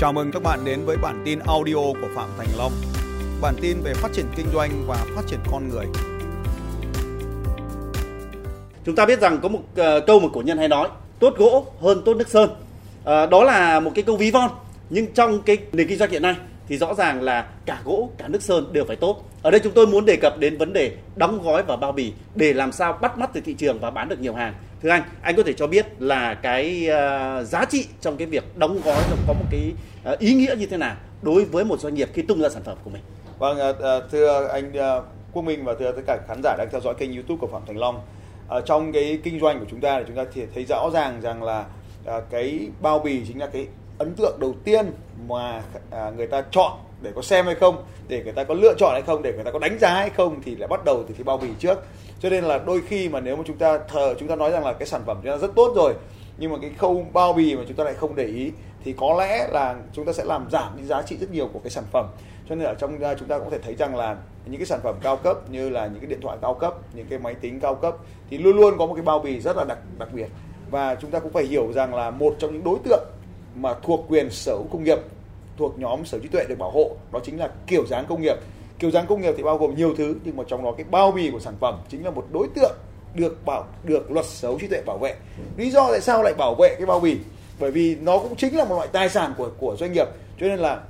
Chào mừng các bạn đến với bản tin audio của Phạm Thành Long. Bản tin về phát triển kinh doanh và phát triển con người. Chúng ta biết rằng có một uh, câu mà cổ nhân hay nói, tốt gỗ hơn tốt nước sơn. Uh, đó là một cái câu ví von, nhưng trong cái nền kinh doanh hiện nay thì rõ ràng là cả gỗ cả nước sơn đều phải tốt. Ở đây chúng tôi muốn đề cập đến vấn đề đóng gói và bao bì để làm sao bắt mắt từ thị trường và bán được nhiều hàng. Thưa anh, anh có thể cho biết là cái uh, giá trị trong cái việc đóng gói có một cái uh, ý nghĩa như thế nào đối với một doanh nghiệp khi tung ra sản phẩm của mình? Vâng, uh, thưa anh uh, Quốc Minh và thưa tất cả khán giả đang theo dõi kênh YouTube của Phạm Thành Long. Uh, trong cái kinh doanh của chúng ta thì chúng ta thì thấy rõ ràng rằng là uh, cái bao bì chính là cái ấn tượng đầu tiên mà uh, người ta chọn để có xem hay không, để người ta có lựa chọn hay không, để người ta có đánh giá hay không thì lại bắt đầu từ cái bao bì trước cho nên là đôi khi mà nếu mà chúng ta thờ, chúng ta nói rằng là cái sản phẩm chúng ta rất tốt rồi, nhưng mà cái khâu bao bì mà chúng ta lại không để ý, thì có lẽ là chúng ta sẽ làm giảm đi giá trị rất nhiều của cái sản phẩm. Cho nên ở trong chúng ta cũng có thể thấy rằng là những cái sản phẩm cao cấp như là những cái điện thoại cao cấp, những cái máy tính cao cấp, thì luôn luôn có một cái bao bì rất là đặc đặc biệt. Và chúng ta cũng phải hiểu rằng là một trong những đối tượng mà thuộc quyền sở hữu công nghiệp, thuộc nhóm sở trí tuệ được bảo hộ, đó chính là kiểu dáng công nghiệp kiểu dáng công nghiệp thì bao gồm nhiều thứ nhưng mà trong đó cái bao bì của sản phẩm chính là một đối tượng được bảo được luật sở hữu trí tuệ bảo vệ. Lý do tại sao lại bảo vệ cái bao bì? Bởi vì nó cũng chính là một loại tài sản của của doanh nghiệp. Cho nên là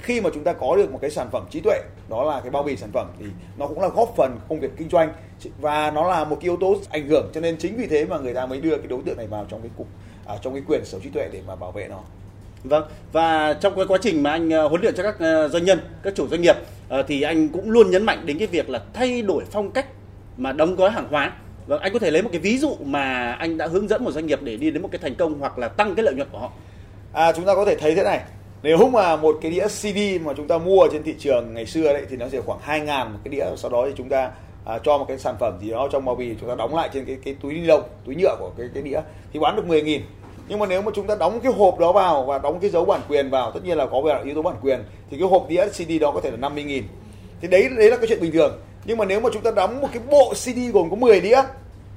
khi mà chúng ta có được một cái sản phẩm trí tuệ đó là cái bao bì sản phẩm thì nó cũng là góp phần công việc kinh doanh. Và nó là một cái yếu tố ảnh hưởng cho nên chính vì thế mà người ta mới đưa cái đối tượng này vào trong cái cục à, trong cái quyền sở hữu trí tuệ để mà bảo vệ nó. Vâng, và trong cái quá trình mà anh à, huấn luyện cho các à, doanh nhân, các chủ doanh nghiệp Ờ, thì anh cũng luôn nhấn mạnh đến cái việc là thay đổi phong cách mà đóng gói hàng hóa. và anh có thể lấy một cái ví dụ mà anh đã hướng dẫn một doanh nghiệp để đi đến một cái thành công hoặc là tăng cái lợi nhuận của họ. À chúng ta có thể thấy thế này. Nếu mà một cái đĩa CD mà chúng ta mua trên thị trường ngày xưa đấy thì nó sẽ khoảng 2 ngàn một cái đĩa. Sau đó thì chúng ta à, cho một cái sản phẩm gì đó trong bao bì chúng ta đóng lại trên cái cái túi ni lông, túi nhựa của cái cái đĩa thì bán được 10 nghìn nhưng mà nếu mà chúng ta đóng cái hộp đó vào và đóng cái dấu bản quyền vào, tất nhiên là có về yếu tố bản quyền, thì cái hộp đĩa CD đó có thể là 50 nghìn. Thì đấy đấy là cái chuyện bình thường. Nhưng mà nếu mà chúng ta đóng một cái bộ CD gồm có 10 đĩa,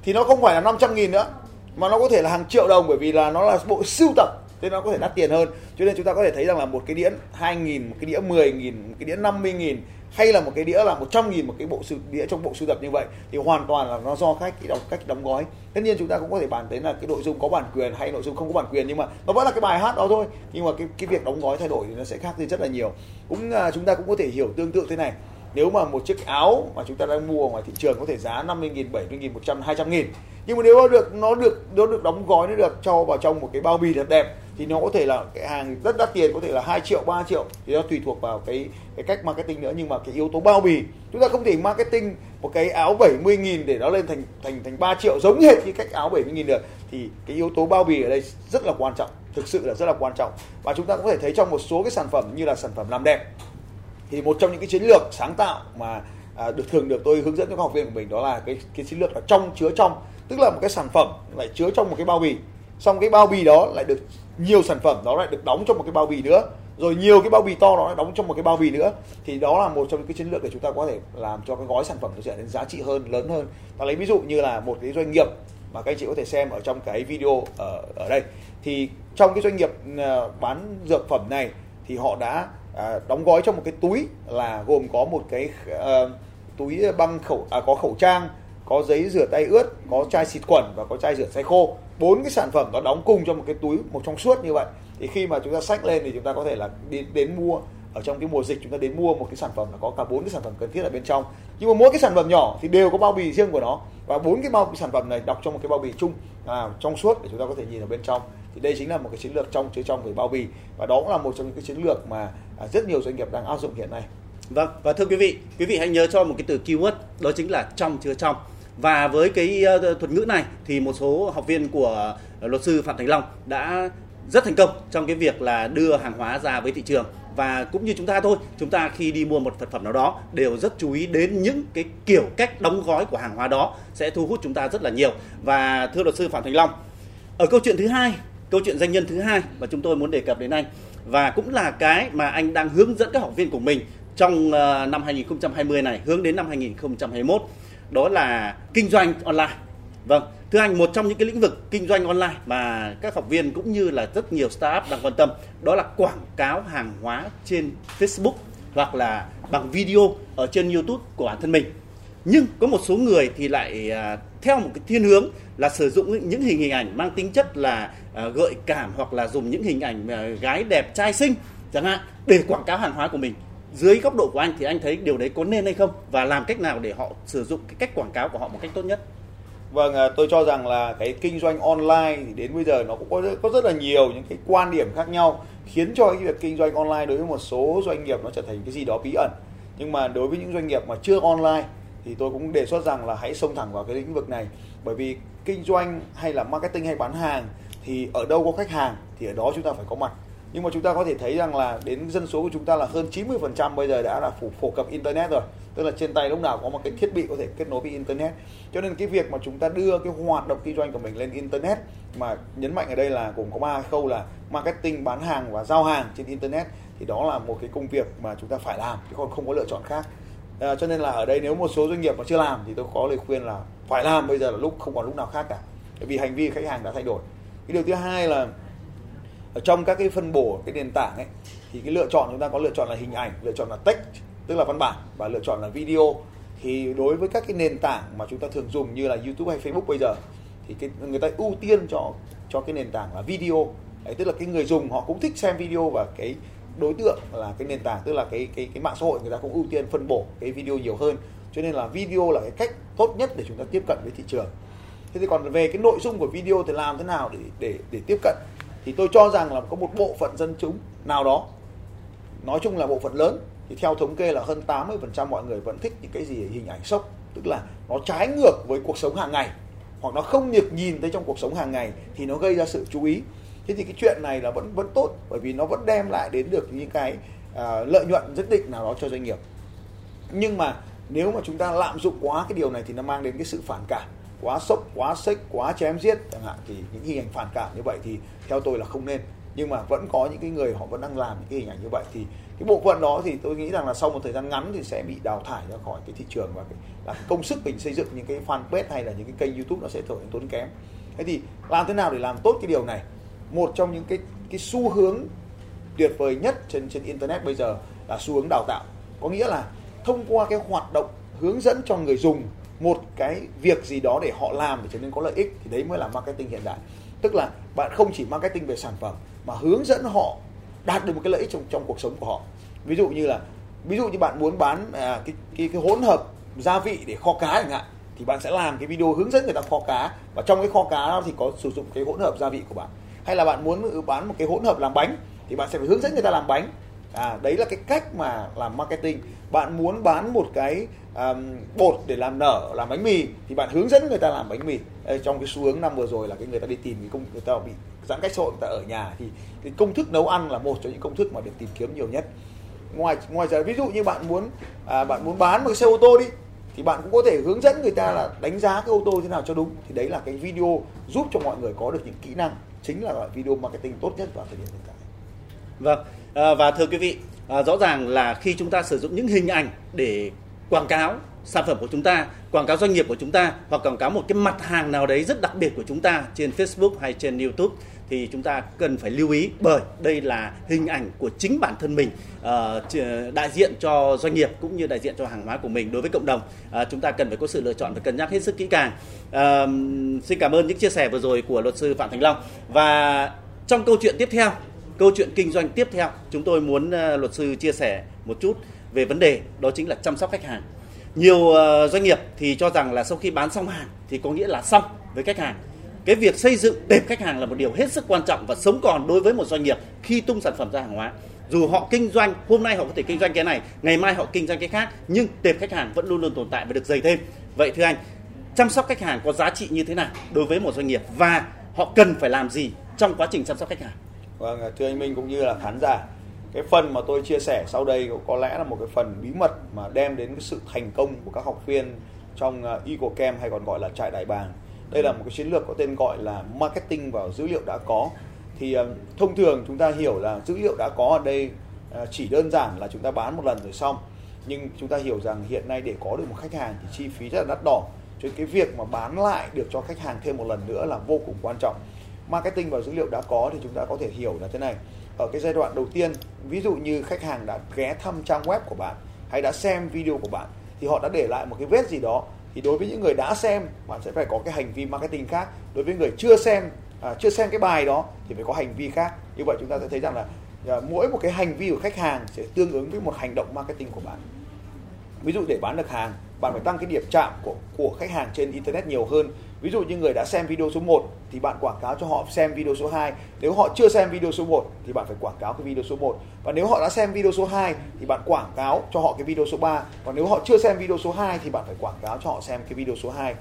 thì nó không phải là 500 nghìn nữa, mà nó có thể là hàng triệu đồng, bởi vì là nó là bộ sưu tập, thế nó có thể đắt tiền hơn. Cho nên chúng ta có thể thấy rằng là một cái đĩa 2 nghìn, một cái đĩa 10 nghìn, một cái đĩa 50 nghìn hay là một cái đĩa là 100 nghìn một cái bộ sưu đĩa trong bộ sưu tập như vậy thì hoàn toàn là nó do khách cái đóng cách đóng gói. Tất nhiên chúng ta cũng có thể bàn đến là cái nội dung có bản quyền hay nội dung không có bản quyền nhưng mà nó vẫn là cái bài hát đó thôi. Nhưng mà cái cái việc đóng gói thay đổi thì nó sẽ khác đi rất là nhiều. Cũng à, chúng ta cũng có thể hiểu tương tự thế này. Nếu mà một chiếc áo mà chúng ta đang mua ngoài thị trường có thể giá 50 nghìn, 70 nghìn, 100, 200 nghìn. Nhưng mà nếu nó được nó được nó được đóng gói nó được cho vào trong một cái bao bì thật đẹp thì nó có thể là cái hàng rất đắt tiền có thể là 2 triệu 3 triệu. Thì nó tùy thuộc vào cái cái cách marketing nữa. Nhưng mà cái yếu tố bao bì chúng ta không thể marketing một cái áo 70 nghìn để nó lên thành thành thành 3 triệu giống hệt như cách áo 70 nghìn được. Thì cái yếu tố bao bì ở đây rất là quan trọng thực sự là rất là quan trọng. Và chúng ta có thể thấy trong một số cái sản phẩm như là sản phẩm làm đẹp thì một trong những cái chiến lược sáng tạo mà à, được thường được tôi hướng dẫn cho các học viên của mình đó là cái cái chiến lược là trong chứa trong. Tức là một cái sản phẩm lại chứa trong một cái bao bì. Xong cái bao bì đó lại được nhiều sản phẩm đó lại được đóng trong một cái bao bì nữa. Rồi nhiều cái bao bì to đó lại đóng trong một cái bao bì nữa. Thì đó là một trong những cái chiến lược để chúng ta có thể làm cho cái gói sản phẩm nó trở nên giá trị hơn lớn hơn. Ta lấy ví dụ như là một cái doanh nghiệp mà các anh chị có thể xem ở trong cái video ở ở đây. Thì trong cái doanh nghiệp ờ, bán dược phẩm này thì họ đã à, đóng gói trong một cái túi là gồm có một cái uh, túi băng khẩu à, có khẩu trang có giấy rửa tay ướt có chai xịt khuẩn và có chai rửa tay khô bốn cái sản phẩm đó đóng cùng trong một cái túi một trong suốt như vậy. Thì khi mà chúng ta sách lên thì chúng ta có thể là đi đến mua ở trong cái mùa dịch chúng ta đến mua một cái sản phẩm là có cả bốn cái sản phẩm cần thiết ở bên trong. Nhưng mà mỗi cái sản phẩm nhỏ thì đều có bao bì riêng của nó. Và bốn cái bao cái sản phẩm này đọc trong một cái bao bì chung à, trong suốt để chúng ta có thể nhìn ở bên trong. Thì đây chính là một cái chiến lược trong chứa trong về bao bì. Và đó cũng là một trong những cái chiến lược mà à, rất nhiều doanh nghiệp đang áp dụng hiện nay. Vâng và thưa quý vị quý vị hãy nhớ cho một cái từ keyword đó chính là trong chứa trong và với cái ờ, thuật ngữ này thì một số học viên của luật sư Phạm Thành Long đã rất thành công trong cái việc là đưa hàng hóa ra với thị trường. Và cũng như chúng ta thôi, chúng ta khi đi mua một sản phẩm nào đó đều rất chú ý đến những cái kiểu cách đóng gói của hàng hóa đó sẽ thu hút chúng ta rất là nhiều. Và thưa luật sư Phạm Thành Long, ở câu chuyện thứ hai, câu chuyện doanh nhân thứ hai mà chúng tôi muốn đề cập đến anh, và cũng là cái mà anh đang hướng dẫn các học viên của mình trong ờ, năm 2020 này, hướng đến năm 2021 đó là kinh doanh online. Vâng, thưa anh một trong những cái lĩnh vực kinh doanh online mà các học viên cũng như là rất nhiều startup đang quan tâm đó là quảng cáo hàng hóa trên Facebook hoặc là bằng video ở trên YouTube của bản thân mình nhưng có một số người thì lại à, theo một cái thiên hướng là sử dụng những hình hình ảnh mang tính chất là à, gợi cảm hoặc là dùng những hình ảnh à, gái đẹp trai xinh chẳng hạn để quảng cáo hàng hóa của mình dưới góc độ của anh thì anh thấy điều đấy có nên hay không? Và làm cách nào để họ sử dụng cái cách quảng cáo của họ một cách tốt nhất? Vâng, à, tôi cho rằng là cái kinh doanh online thì đến bây giờ nó cũng có có rất là nhiều những cái quan điểm khác nhau khiến cho cái việc kinh doanh online đối với một số doanh nghiệp nó trở thành cái gì đó bí ẩn. Nhưng mà đối với những doanh nghiệp mà chưa online thì tôi cũng đề xuất rằng là hãy xông thẳng vào cái lĩnh vực này. Bởi vì kinh doanh hay là marketing hay bán hàng thì ở đâu có khách hàng thì ở đó chúng ta phải có mặt nhưng mà chúng ta có thể thấy rằng là đến dân số của chúng ta là hơn 90% bây giờ đã là phổ, phổ cập internet rồi. Tức là trên tay lúc nào có một cái thiết bị có thể kết nối với internet. Cho nên cái việc mà chúng ta đưa cái hoạt động kinh doanh của mình lên internet mà nhấn mạnh ở đây là gồm có ba khâu là marketing bán hàng và giao hàng trên internet thì đó là một cái công việc mà chúng ta phải làm chứ còn không có lựa chọn khác. À, cho nên là ở đây nếu một số doanh nghiệp mà chưa làm thì tôi có lời khuyên là phải làm bây giờ là lúc không còn lúc nào khác cả. Bởi vì hành vi khách hàng đã thay đổi. Cái điều thứ hai là ở trong các cái phân bổ cái nền tảng ấy thì cái lựa chọn chúng ta có lựa chọn là hình ảnh lựa chọn là text tức là văn bản và lựa chọn là video. Thì đối với các cái nền tảng mà chúng ta thường dùng như là YouTube hay Facebook bây giờ thì cái người ta ưu tiên cho cho cái nền tảng là video. Đấy, tức là cái người dùng họ cũng thích xem video và cái đối tượng là cái nền tảng tức là cái cái cái mạng xã hội người ta cũng ưu tiên phân bổ cái video nhiều hơn. Cho nên là video là cái cách tốt nhất để chúng ta tiếp cận với thị trường. Thế thì còn về cái nội dung của video thì làm thế nào để để để tiếp cận? Thì tôi cho rằng là có một bộ phận dân chúng nào đó nói chung là bộ phận lớn thì theo thống kê là hơn 80% mọi người vẫn thích những cái gì hình ảnh sốc tức là nó trái ngược với cuộc sống hàng ngày hoặc nó không được nhìn thấy trong cuộc sống hàng ngày thì nó gây ra sự chú ý. Thế thì cái chuyện này là vẫn vẫn tốt bởi vì nó vẫn đem lại đến được những cái uh, lợi nhuận nhất định nào đó cho doanh nghiệp. Nhưng mà nếu mà chúng ta lạm dụng quá cái điều này thì nó mang đến cái sự phản cảm quá sốc quá xích quá chém giết chẳng hạn thì những hình ảnh phản cảm như vậy thì theo tôi là không nên. Nhưng mà vẫn có những cái người họ vẫn đang làm những cái hình ảnh như vậy thì cái bộ phận đó thì tôi nghĩ rằng là sau một thời gian ngắn thì sẽ bị đào thải ra khỏi cái thị trường và cái, là công sức mình xây dựng những cái fanpage hay là những cái kênh youtube nó sẽ trở nên tốn kém. Thế thì làm thế nào để làm tốt cái điều này? Một trong những cái cái xu hướng tuyệt vời nhất trên trên internet bây giờ là xu hướng đào tạo. Có nghĩa là thông qua cái hoạt động hướng dẫn cho người dùng một cái việc gì đó để họ làm để trở nên có lợi ích thì đấy mới là marketing hiện đại. Tức là bạn không chỉ marketing về sản phẩm mà hướng dẫn họ đạt được một cái lợi ích trong trong cuộc sống của họ. Ví dụ như là ví dụ như bạn muốn bán à, cái, cái cái hỗn hợp gia vị để kho cá chẳng hạn thì bạn sẽ làm cái video hướng dẫn người ta kho cá và trong cái kho cá đó thì có sử dụng cái hỗn hợp gia vị của bạn. Hay là bạn muốn ừ, bán một cái hỗn hợp làm bánh thì bạn sẽ phải hướng dẫn người ta làm bánh. À đấy là cái cách mà làm marketing. Bạn muốn bán một cái um, bột để làm nở làm bánh mì thì bạn hướng dẫn người ta làm bánh mì. Ê, trong cái xu hướng năm vừa rồi là cái người ta đi tìm cái công người ta bị giãn cách xã hội người ta ở nhà thì cái công thức nấu ăn là một trong những công thức mà được tìm kiếm nhiều nhất. Ngoài ngoài ra ví dụ như bạn muốn à, bạn muốn bán một cái xe ô tô đi thì bạn cũng có thể hướng dẫn người ta là đánh giá cái ô tô thế nào cho đúng. Thì đấy là cái video giúp cho mọi người có được những kỹ năng chính là loại video marketing tốt nhất vào thời điểm hiện tại. Vâng à, và thưa quý vị à, rõ ràng là khi chúng ta sử dụng những hình ảnh để quảng cáo sản phẩm của chúng ta, quảng cáo doanh nghiệp của chúng ta hoặc quảng cáo một cái mặt hàng nào đấy rất đặc biệt của chúng ta trên Facebook hay trên YouTube thì chúng ta cần phải lưu ý bởi đây là hình ảnh của chính bản thân mình ờ, đại diện cho doanh nghiệp cũng như đại diện cho hàng hóa của mình đối với cộng đồng. Ờ, chúng ta cần phải có sự lựa chọn và cân nhắc hết sức kỹ càng. Xin cảm ơn những chia sẻ vừa rồi của luật sư phạm thành long. Và trong câu chuyện tiếp theo câu chuyện kinh doanh tiếp theo chúng tôi muốn ờ, luật sư chia sẻ một chút về vấn đề, đó chính là chăm sóc khách hàng. Nhiều ờ, doanh nghiệp thì cho rằng là sau khi bán xong hàng thì có nghĩa là xong với khách hàng. Cái việc xây dựng tệp khách hàng là một điều hết sức quan trọng và sống còn đối với một doanh nghiệp khi tung sản phẩm ra hàng hóa. Dù họ kinh doanh, hôm nay họ có thể kinh doanh cái này, ngày mai họ kinh doanh cái khác, nhưng tệp khách hàng vẫn luôn luôn tồn tại và được dày thêm. Vậy thưa anh, chăm sóc khách hàng có giá trị như thế nào đối với một doanh nghiệp và họ cần phải làm gì trong quá trình chăm sóc khách hàng? Vâng thưa anh Minh cũng như là khán giả cái phần mà tôi chia sẻ sau đây có lẽ là một cái phần bí mật mà đem đến cái sự thành công của các học viên trong à, Eagle Camp hay còn gọi là trại đại bàng đây là một cái chiến lược có tên gọi là marketing vào dữ liệu đã có. Thì à, thông thường chúng ta hiểu là dữ liệu đã có ở đây à, chỉ đơn giản là chúng ta bán một lần rồi xong. Nhưng chúng ta hiểu rằng hiện nay để có được một khách hàng thì chi phí rất là đắt đỏ. Cho cái việc mà bán lại được cho khách hàng thêm một lần nữa là vô cùng quan trọng. Marketing vào dữ liệu đã có thì chúng ta có thể hiểu là thế này ở cái giai đoạn đầu tiên ví dụ như khách hàng đã ghé thăm trang web của bạn hay đã xem video của bạn thì họ đã để lại một cái vết gì đó thì đối với những người đã xem bạn sẽ phải có cái hành vi marketing khác. Đối với người chưa xem à, chưa xem cái bài đó thì phải có hành vi khác. Như vậy chúng ta sẽ thấy rằng là à, mỗi một cái hành vi của khách hàng sẽ tương ứng với một hành động marketing của bạn. Ví dụ để bán được hàng bạn phải tăng cái điểm chạm của của khách hàng trên internet nhiều hơn ví dụ như người đã xem video số 1 thì bạn quảng cáo cho họ xem video số 2 nếu họ chưa xem video số 1 thì bạn phải quảng cáo cái video số 1 và nếu họ đã xem video số 2 thì bạn quảng cáo cho họ cái video số 3 còn nếu họ chưa xem video số 2 thì bạn phải quảng cáo cho họ xem cái video số 2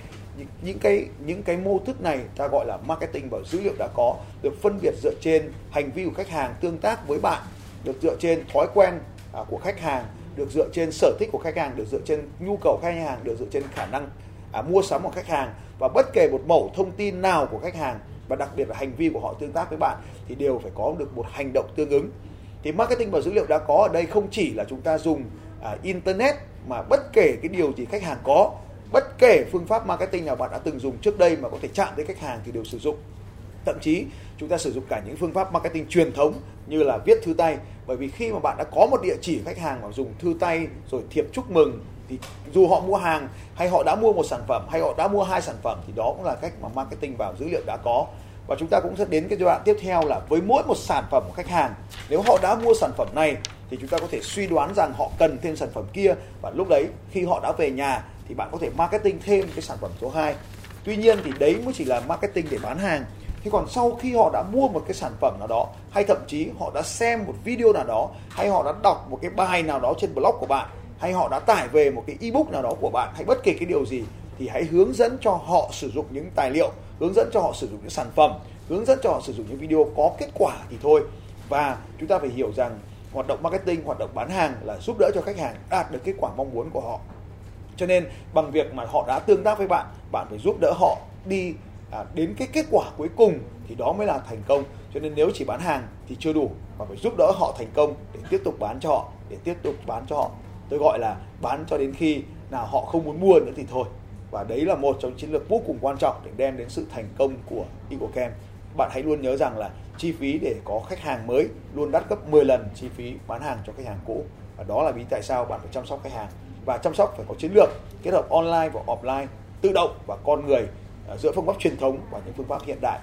những cái những cái mô thức này ta gọi là marketing và dữ liệu đã có được phân biệt dựa trên hành vi của khách hàng tương tác với bạn được dựa trên thói quen à, của khách hàng được dựa trên sở thích của khách hàng được dựa trên nhu cầu khách hàng được dựa trên khả năng à, mua sắm của khách hàng và bất kể một mẫu thông tin nào của khách hàng và đặc biệt là hành vi của họ tương tác với bạn thì đều phải có được một hành động tương ứng. Thì marketing và dữ liệu đã có ở đây không chỉ là chúng ta dùng à, internet mà bất kể cái điều gì khách hàng có bất kể phương pháp marketing nào bạn đã từng dùng trước đây mà có thể chạm tới khách hàng thì đều sử dụng. Thậm chí chúng ta sử dụng cả những phương pháp marketing truyền thống như là viết thư tay bởi vì khi mà bạn đã có một địa chỉ khách hàng mà dùng thư tay rồi thiệp chúc mừng thì dù họ mua hàng hay họ đã mua một sản phẩm hay họ đã mua hai sản phẩm thì đó cũng là cách mà marketing vào dữ liệu đã có. Và chúng ta cũng sẽ đến cái giai đoạn tiếp theo là với mỗi một sản phẩm của khách hàng, nếu họ đã mua sản phẩm này thì chúng ta có thể suy đoán rằng họ cần thêm sản phẩm kia. Và lúc đấy khi họ đã về nhà thì bạn có thể marketing thêm cái sản phẩm số 2 tuy nhiên thì đấy mới chỉ là marketing để bán hàng. Thế còn sau khi họ đã mua một cái sản phẩm nào đó, hay thậm chí họ đã xem một video nào đó, hay họ đã đọc một cái bài nào đó trên blog của bạn hay họ đã tải về một cái ebook nào đó của bạn? Hay bất kỳ cái điều gì thì hãy hướng dẫn cho họ sử dụng những tài liệu hướng dẫn cho họ sử dụng những sản phẩm hướng dẫn cho họ sử dụng những video có kết quả thì thôi. Và chúng ta phải hiểu rằng hoạt động marketing hoạt động bán hàng là giúp đỡ cho khách hàng đạt được kết quả mong muốn của họ. Cho nên bằng việc mà họ đã tương tác với bạn bạn phải giúp đỡ họ đi à, đến cái kết quả cuối cùng thì đó mới là thành công. Cho nên nếu chỉ bán hàng thì chưa đủ mà phải giúp đỡ họ thành công để tiếp tục bán cho họ để tiếp tục bán cho họ tôi gọi là bán cho đến khi nào họ không muốn mua nữa thì thôi. Và đấy là một trong chiến lược vô cùng quan trọng để đem đến sự thành công của EcoCam bạn hãy luôn nhớ rằng là chi phí để có khách hàng mới luôn đắt gấp 10 lần chi phí bán hàng cho khách hàng cũ. Và đó là lý tại sao bạn phải chăm sóc khách hàng. Và chăm sóc phải có chiến lược kết hợp online và offline, tự động và con người à, giữa phương pháp truyền thống và những phương pháp hiện đại.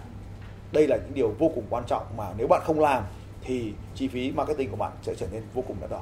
Đây là những điều vô cùng quan trọng mà nếu bạn không làm thì chi phí marketing của bạn sẽ trở nên vô cùng đắt đỏ.